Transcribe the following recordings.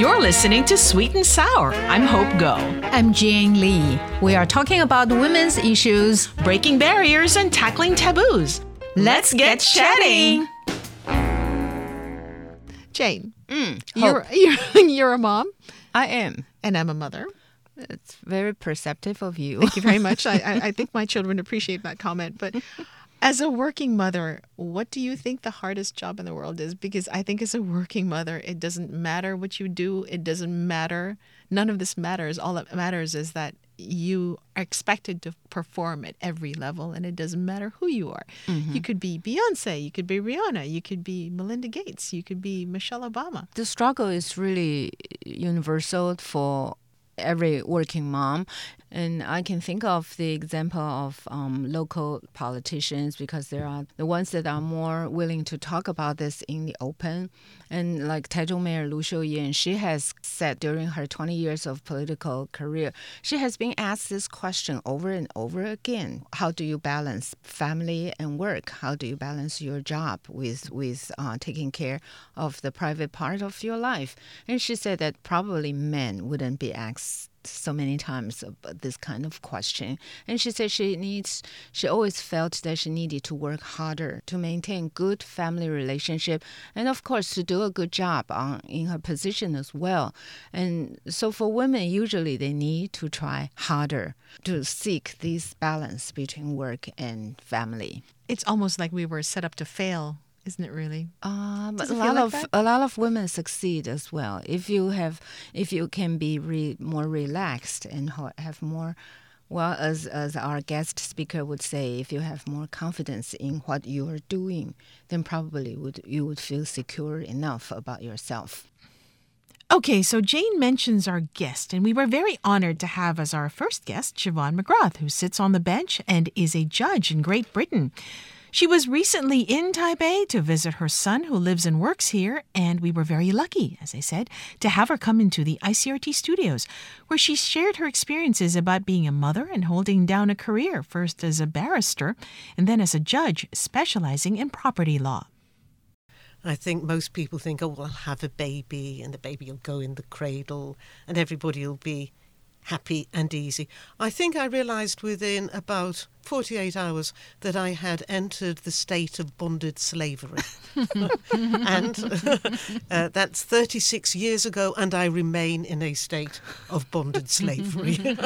You're listening to Sweet and Sour. I'm Hope Ngo. I'm Jane Lee. We are talking about women's issues, breaking barriers, and tackling taboos. Let's, get, chatting. Jane, Mm, you're, you're you're a mom, I am. and I'm a mother. It's very perceptive of you. Thank you very much. I, I, I think my children appreciate that comment. But as a working mother, what do you think the hardest job in the world is? Because I think as a working mother, it doesn't matter what you do. It doesn't matter. None of this matters. All that matters is that you are expected to perform at every level, and it doesn't matter who you are. Mm-hmm. You could be Beyonce, you could be Rihanna, you could be Melinda Gates, you could be Michelle Obama. the struggle is really universal for every working mom. And I can think of the example of um, local politicians because there are the ones that are more willing to talk about this in the open. And like Taichung Mayor Lu Xiuyan, she has said during her 20 years of political career, she has been asked this question over and over again. How do you balance family and work? How do you balance your job with, with uh, taking care of the private part of your life? And she said that probably men wouldn't be asked so many times about this kind of question. And she said she needs, she always felt that she needed to work harder to maintain good family relationship, and of course to do a good job on in her position as well. And so for women, usually they need to try harder to seek this balance between work and family. It's almost like we were set up to fail, isn't it really? Uh, but a lot like of that? a lot of women succeed as well if you have if you can be re, more relaxed and have more well as as our guest speaker would say if you have more confidence in what you are doing then probably would you would feel secure enough about yourself Okay, so Jane mentions our guest, and we were very honored to have as our first guest Siobhan McGrath, who sits on the bench and is a judge in Great Britain. She was recently in Taipei to visit her son, who lives and works here, and we were very lucky, as I said, to have her come into the ICRT studios, where she shared her experiences about being a mother and holding down a career, first as a barrister and then as a judge specializing in property law. I think most people think, oh, well, I'll have a baby and the baby will go in the cradle and everybody will be happy and easy. I think I realised within about 48 hours that I had entered the state of bonded slavery. and uh, that's 36 years ago, and I remain in a state of bonded slavery.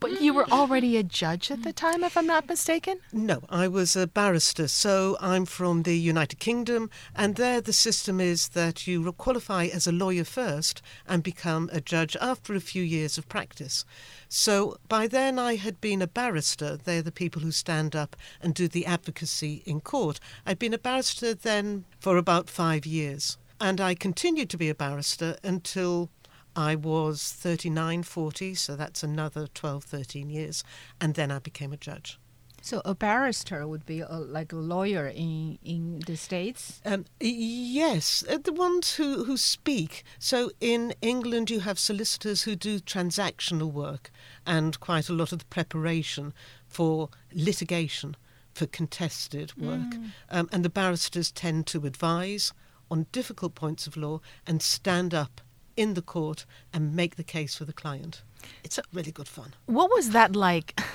But you were already a judge at the time, if I'm not mistaken? No, I was a barrister, so I'm from the United Kingdom, and there the system is that you qualify as a lawyer first and become a judge after a few years of practice. So by then I had been a barrister. They're the people who stand up and do the advocacy in court. I'd been a barrister then for about five years, and I continued to be a barrister until I was 39, 40, so that's another 12, 13 years, and then I became a judge. so a barrister would be a, like a lawyer in in the states Um, yes, uh, the ones who, who speak. So in England, you have solicitors who do transactional work and quite a lot of the preparation for litigation, for contested work. Um, and the barristers tend to advise on difficult points of law and stand up in the court and make the case for the client. It's really good fun. What was that like?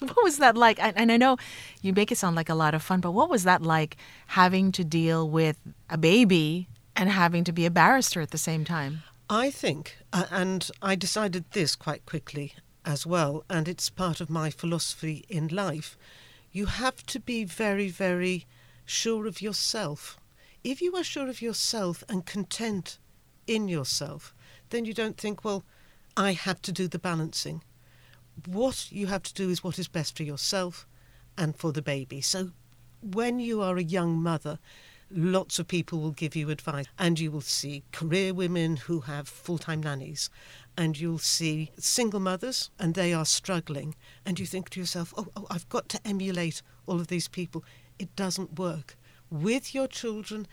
What was that like? And, and I know you make it sound like a lot of fun, but what was that like having to deal with a baby and having to be a barrister at the same time? I think, uh, and I decided this quite quickly as well, and it's part of my philosophy in life. You have to be very, very sure of yourself. If you are sure of yourself and content in yourself, then you don't think, well, I have to do the balancing. What you have to do is what is best for yourself and for the baby. So when you are a young mother, lots of people will give you advice, and you will see career women who have full time nannies, and you'll see single mothers, and they are struggling. And you think to yourself, oh, oh, I've got to emulate all of these people. It doesn't work. With your children,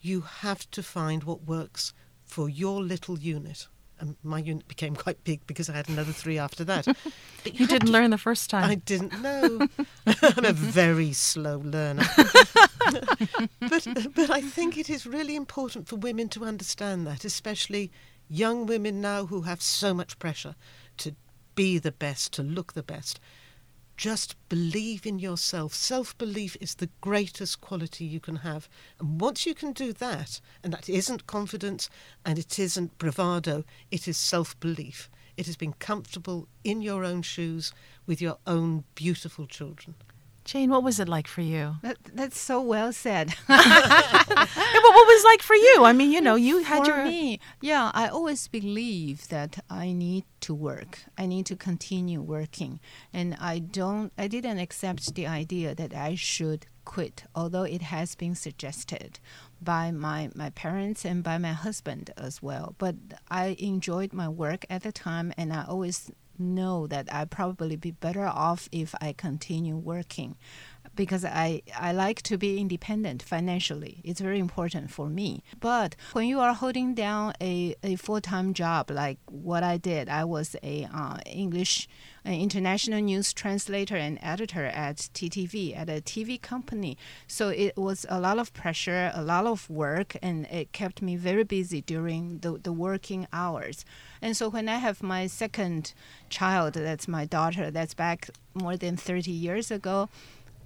you have to find what works for your little unit. And my unit became quite big because I had another three after that. You have didn't to learn the first time. I didn't know. I'm a very slow learner. but but I think it is really important for women to understand that, especially young women now who have so much pressure to be the best, to look the best. Just believe in yourself. Self belief is the greatest quality you can have. And once you can do that, and that isn't confidence and it isn't bravado, it is self belief. It has been comfortable in your own shoes with your own beautiful children. Jane, what was it like for you? That, that's so well said. Yeah, but what was it like for you? I mean, you know, you had For your me, yeah, I always believe that I need to work. I need to continue working, and I don't. I didn't accept the idea that I should quit, although it has been suggested by my my parents and by my husband as well. But I enjoyed my work at the time, and I always know that I'd probably be better off if I continue working because I, I like to be independent financially. It's very important for me. But when you are holding down a, a full time job like what I did, I was a uh, English an international news translator and editor at TTV at a TV company. So it was a lot of pressure, a lot of work, and it kept me very busy during the, the working hours. And so when I have my second child, that's my daughter, that's back more than 30 years ago,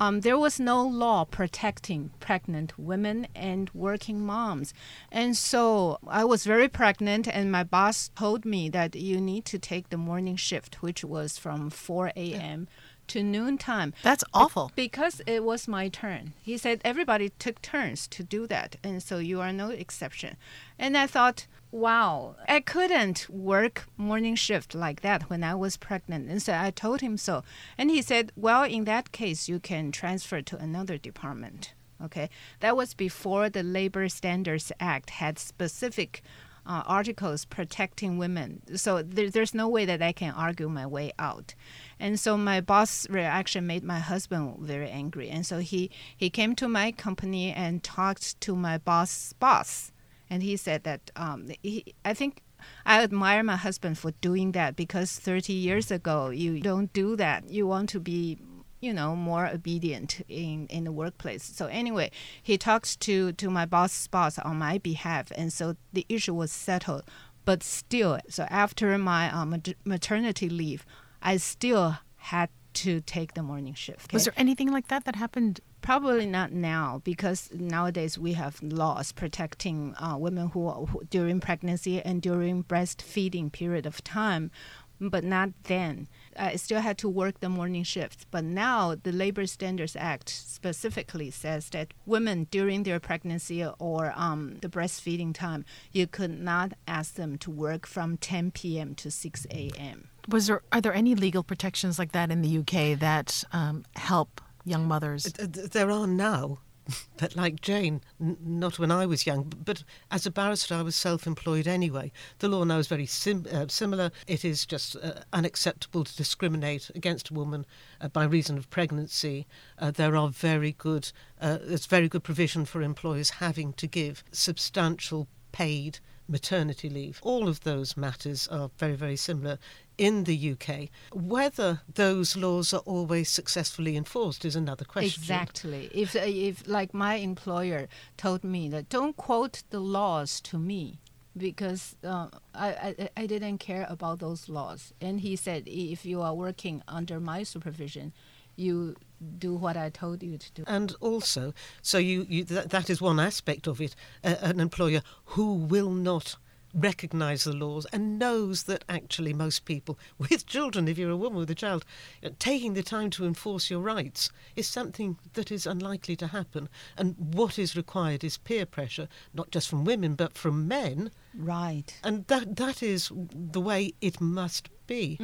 um, there was no law protecting pregnant women and working moms. And so I was very pregnant, and my boss told me that you need to take the morning shift, which was from 4 a.m. to noontime. That's awful. Because it was my turn. He said everybody took turns to do that, and so you are no exception. And I thought, wow, I couldn't work morning shift like that when I was pregnant. And so I told him so. And he said, well, in that case, you can transfer to another department. Okay, that was before the Labor Standards Act had specific uh, articles protecting women. So there, there's no way that I can argue my way out. And so my boss' reaction made my husband very angry. And so he, he came to my company and talked to my boss' boss. And he said that um, he, I think I admire my husband for doing that because 30 years ago, you don't do that. You want to be you know more obedient in in the workplace so anyway he talks to to my boss boss on my behalf and so the issue was settled but still so after my um, maternity leave i still had to take the morning shift Was there anything like that that happened? Probably not now because nowadays we have laws protecting uh, women who, who during pregnancy and during breastfeeding period of time, but not then. I still had to work the morning shift. But now the Labor Standards Act specifically says that women during their pregnancy or um, the breastfeeding time, you could not ask them to work from 10 p.m. to 6 a.m. Was there are there any legal protections like that in the UK that um, help young mothers? Th- th- There are now, but like Jane, n- not when I was young, but as a barrister, I was self employed anyway. The law now is very sim- uh, similar. It is just uh, unacceptable to discriminate against a woman uh, by reason of pregnancy. Uh, there are very good, uh, there's very good provision for employers having to give substantial paid maternity leave. All of those matters are very, very similar in the UK. Whether those laws are always successfully enforced is another question. Exactly. If if like my employer told me that don't quote the laws to me because uh, I, I I didn't care about those laws, and he said if you are working under my supervision, you do what I told you to do. And also, so you, you that, that is one aspect of it. Uh, an employer who will not recognise the laws and knows that actually most people with children, if you're a woman with a child, uh, taking the time to enforce your rights is something that is unlikely to happen. And what is required is peer pressure, not just from women but from men. Right. And that that is the way it must be.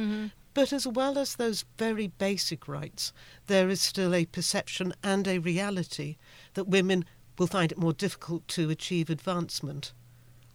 But as well as those very basic rights, there is still a perception and a reality that women will find it more difficult to achieve advancement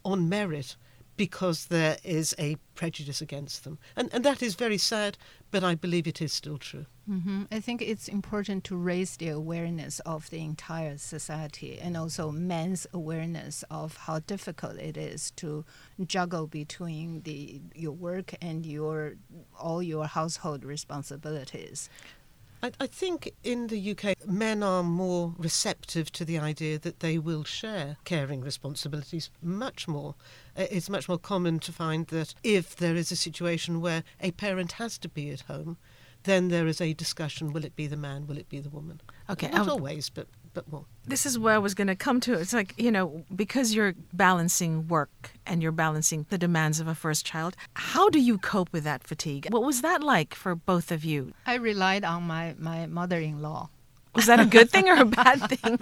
on merit because there is a prejudice against them. And, and that is very sad, but I believe it is still true. hmm I think it's important to raise the awareness of the entire society and also men's awareness of how difficult it is to juggle between the your work and your all your household responsibilities. I, I think in the UK, men are more receptive to the idea that they will share caring responsibilities much more. Uh, It's much more common to find that if there is a situation where a parent has to be at home, then there is a discussion will it be the man, will it be the woman? Okay, Not um, always, but, but. This is where I was going to come to. It's like, you know, because you're balancing work and you're balancing the demands of a first child, how do you cope with that fatigue? What was that like for both of you? I relied on my, my mother in law. Was that a good thing or a bad thing?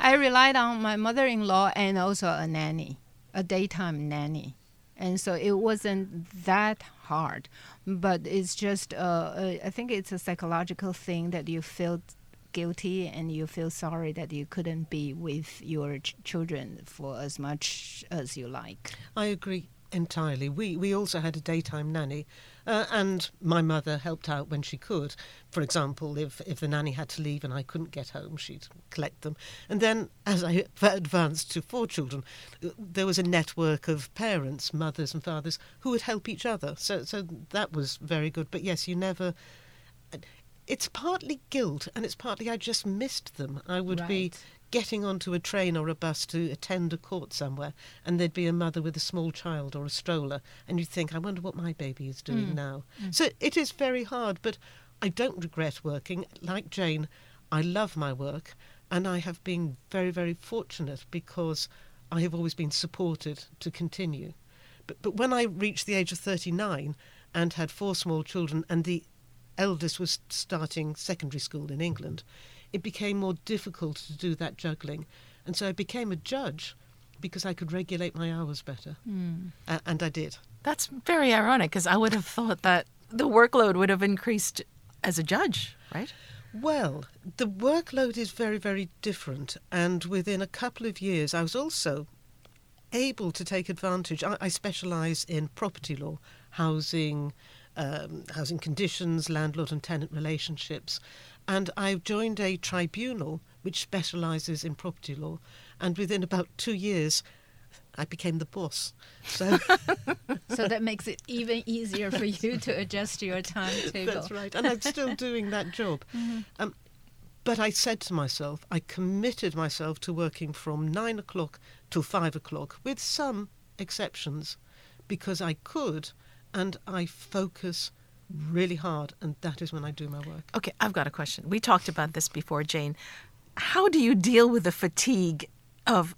I relied on my mother in law and also a nanny, a daytime nanny. And so it wasn't that hard, but it's just, uh, uh, I think it's a psychological thing that you feel guilty and you feel sorry that you couldn't be with your ch- children for as much as you like. I agree entirely. We we also had a daytime nanny, uh, and my mother helped out when she could. For example, if if the nanny had to leave and I couldn't get home, she'd collect them. And then, as I advanced to four children, uh, there was a network of parents, mothers and fathers, who would help each other. So so that was very good. But yes, you never. It's partly guilt, and it's partly I just missed them. I would be Right. getting onto a train or a bus to attend a court somewhere, and there'd be a mother with a small child or a stroller, and you'd think, I wonder what my baby is doing hmm. now. Hmm. So it is very hard, but I don't regret working. Like Jane, I love my work, and I have been very, very fortunate because I have always been supported to continue. But, but when I reached the age of 39 and had four small children, and the eldest was starting secondary school in England, it became more difficult to do that juggling. And so I became a judge because I could regulate my hours better. Hmm. A- and I did. That's very ironic because I would have thought that the workload would have increased as a judge, right? Well, the workload is very, very different. And within a couple of years, I was also able to take advantage. I, I specialise in property law, housing, um, housing conditions, landlord and tenant relationships. And I joined a tribunal which specialises in property law. And within about two years, I became the boss. So So that makes it even easier for you to adjust your timetable. That's right. And I'm still doing that job. Um, but I said to myself, I committed myself to working from nine o'clock till five o'clock, with some exceptions, because I could, and I focus really hard, and that is when I do my work. Okay, I've got a question. We talked about this before, Jane. How do you deal with the fatigue of,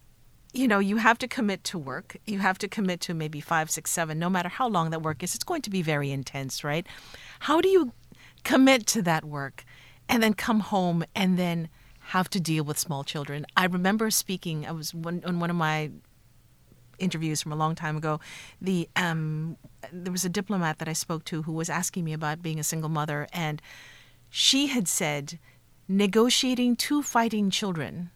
you know, you have to commit to work. You have to commit to maybe five, six, seven, no matter how long that work is, it's going to be very intense, right? How do you commit to that work and then come home and then have to deal with small children? I remember speaking, I was one, on one of my interviews from a long time ago, the um, there was a diplomat that I spoke to who was asking me about being a single mother, and she had said negotiating two fighting children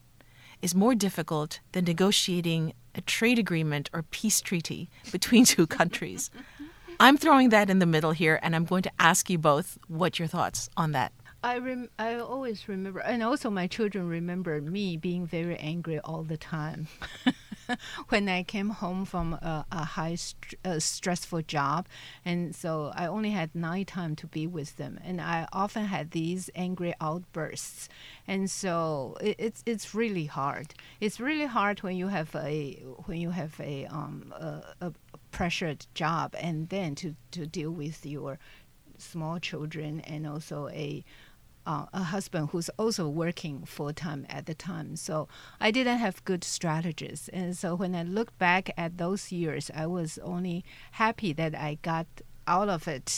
is more difficult than negotiating a trade agreement or peace treaty between two countries. I'm throwing that in the middle here, and I'm going to ask you both what your thoughts on that. I rem- I always remember, and also my children remember me being very angry all the time. when I came home from a, a high st- uh, stressful job, and so I only had night time to be with them, and I often had these angry outbursts, and so it, it's it's really hard. It's really hard when you have a when you have a um a, a pressured job, and then to to deal with your small children and also a uh, a husband who's also working full time at the time. So I didn't have good strategies, and so when I look back at those years, I was only happy that I got out of it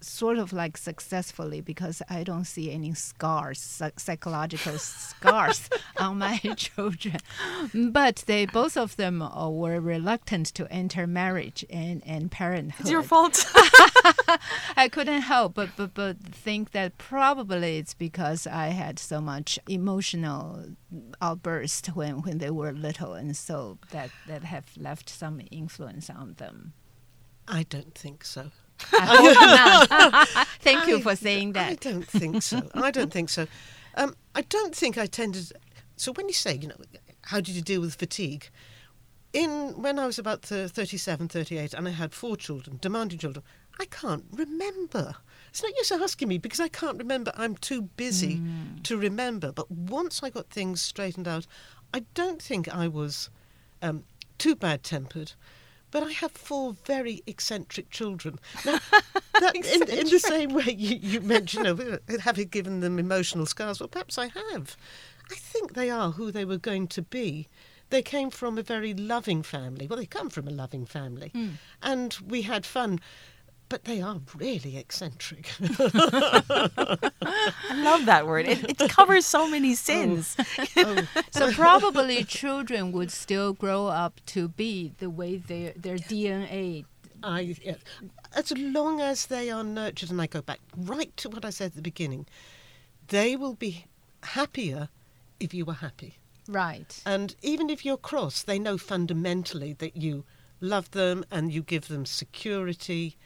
sort of like successfully because I don't see any scars, psychological scars on my children. But they both of them uh, were reluctant to enter marriage and, and parenthood. It's your fault. I couldn't help but, but but think that probably it's because I had so much emotional outburst when, when they were little, and so that that have left some influence on them. I don't think so. I. Thank you for saying that. I don't think so. I don't think so. Um, I don't think I tended. So when you say, you know, how did you deal with fatigue? In when I was about th- 37, 38, and I had four children, demanding children, I can't remember. It's no use asking me because I can't remember. I'm too busy to remember. But once I got things straightened out, I don't think I was um, too bad tempered. But I have four very eccentric children. Now, that, in, in the same way you, you mentioned, you uh, know, having given them emotional scars, well, perhaps I have. I think they are who they were going to be. They came from a very loving family. Well, they come from a loving family. Hmm. And we had fun. But they are really eccentric. I love that word. It, it covers so many oh. sins. oh, So probably children would still grow up to be the way their their DNA. I, yeah. As long as they are nurtured, and I go back right to what I said at the beginning, they will be happier if you are happy. Right. And even if you're cross, they know fundamentally that you love them and you give them security,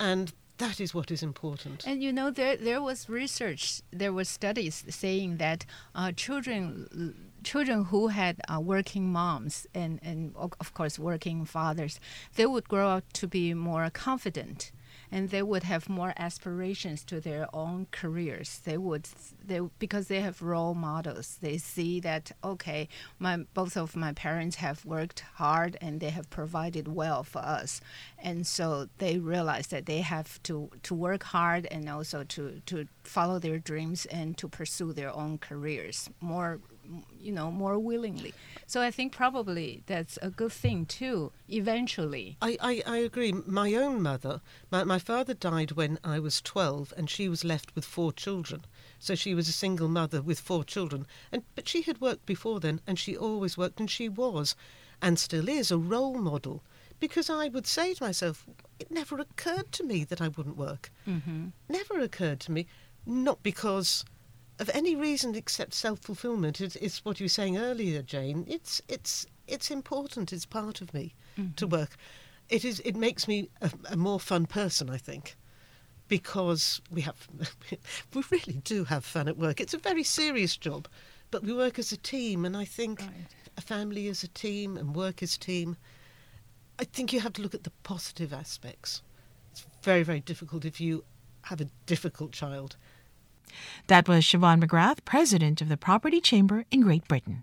and that is what is important. And you know, there there was research, there were studies saying that uh, children children who had uh, working moms and and of of course working fathers, they would grow up to be more confident. And they would have more aspirations to their own careers. They would, they because they have role models. They see that okay, my both of my parents have worked hard and they have provided well for us, and so they realize that they have to to work hard and also to to follow their dreams and to pursue their own careers more you know more willingly so i think probably that's a good thing too eventually I, I, I agree. My own mother, my, my father died when I was 12 and she was left with four children. So she was a single mother with four children. And But she had worked before then and she always worked and she was and still is a role model. Because I would say to myself, it never occurred to me that I wouldn't work. mm-hmm. Never occurred to me. Not because of any reason except self-fulfillment. It, it's what you were saying earlier, Jane. It's, it's, it's important. It's part of me to mm-hmm. work. It is. It makes me a, a more fun person, I think, because we have we really do have fun at work. It's a very serious job, but we work as a team, and I think Right. a family is a team and work as team. I think you have to look at the positive aspects. It's very very difficult if you have a difficult child. That was Siobhan McGrath, president of the Property Chamber in Great Britain.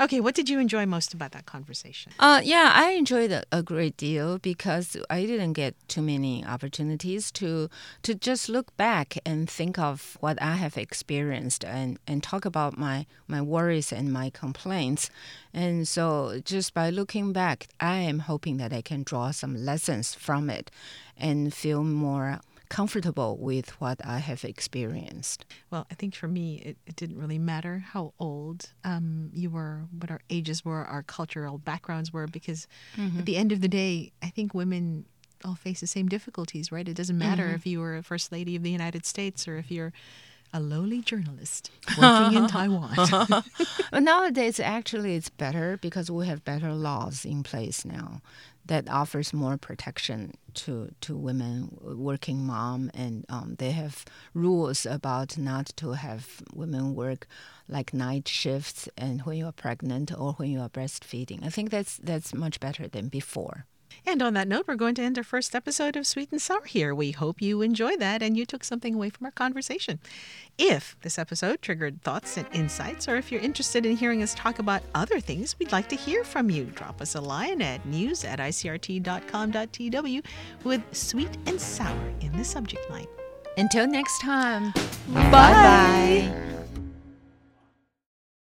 Okay, what did you enjoy most about that conversation? Uh, yeah, I enjoyed it a great deal because I didn't get too many opportunities to to just look back and think of what I have experienced and, and talk about my, my worries and my complaints. And so just by looking back, I am hoping that I can draw some lessons from it and feel more comfortable with what I have experienced. Well, I think for me, it, it didn't really matter how old um, you were, what our ages were, our cultural backgrounds were, because at the end of the day, I think women all face the same difficulties, right? It doesn't matter if you were a first lady of the United States or if you're a lowly journalist working in Taiwan. Nowadays, actually, it's better because we have better laws in place now that offers more protection to to women, working mom, and um, they have rules about not to have women work like night shifts and when you are pregnant or when you are breastfeeding. I think that's that's much better than before. And on that note, we're going to end our first episode of Sweet and Sour here. We hope you enjoyed that and you took something away from our conversation. If this episode triggered thoughts and insights, or if you're interested in hearing us talk about other things, we'd like to hear from you. Drop us a line at news at icrt.com.tw with sweet and sour in the subject line. Until next time, Bye. bye.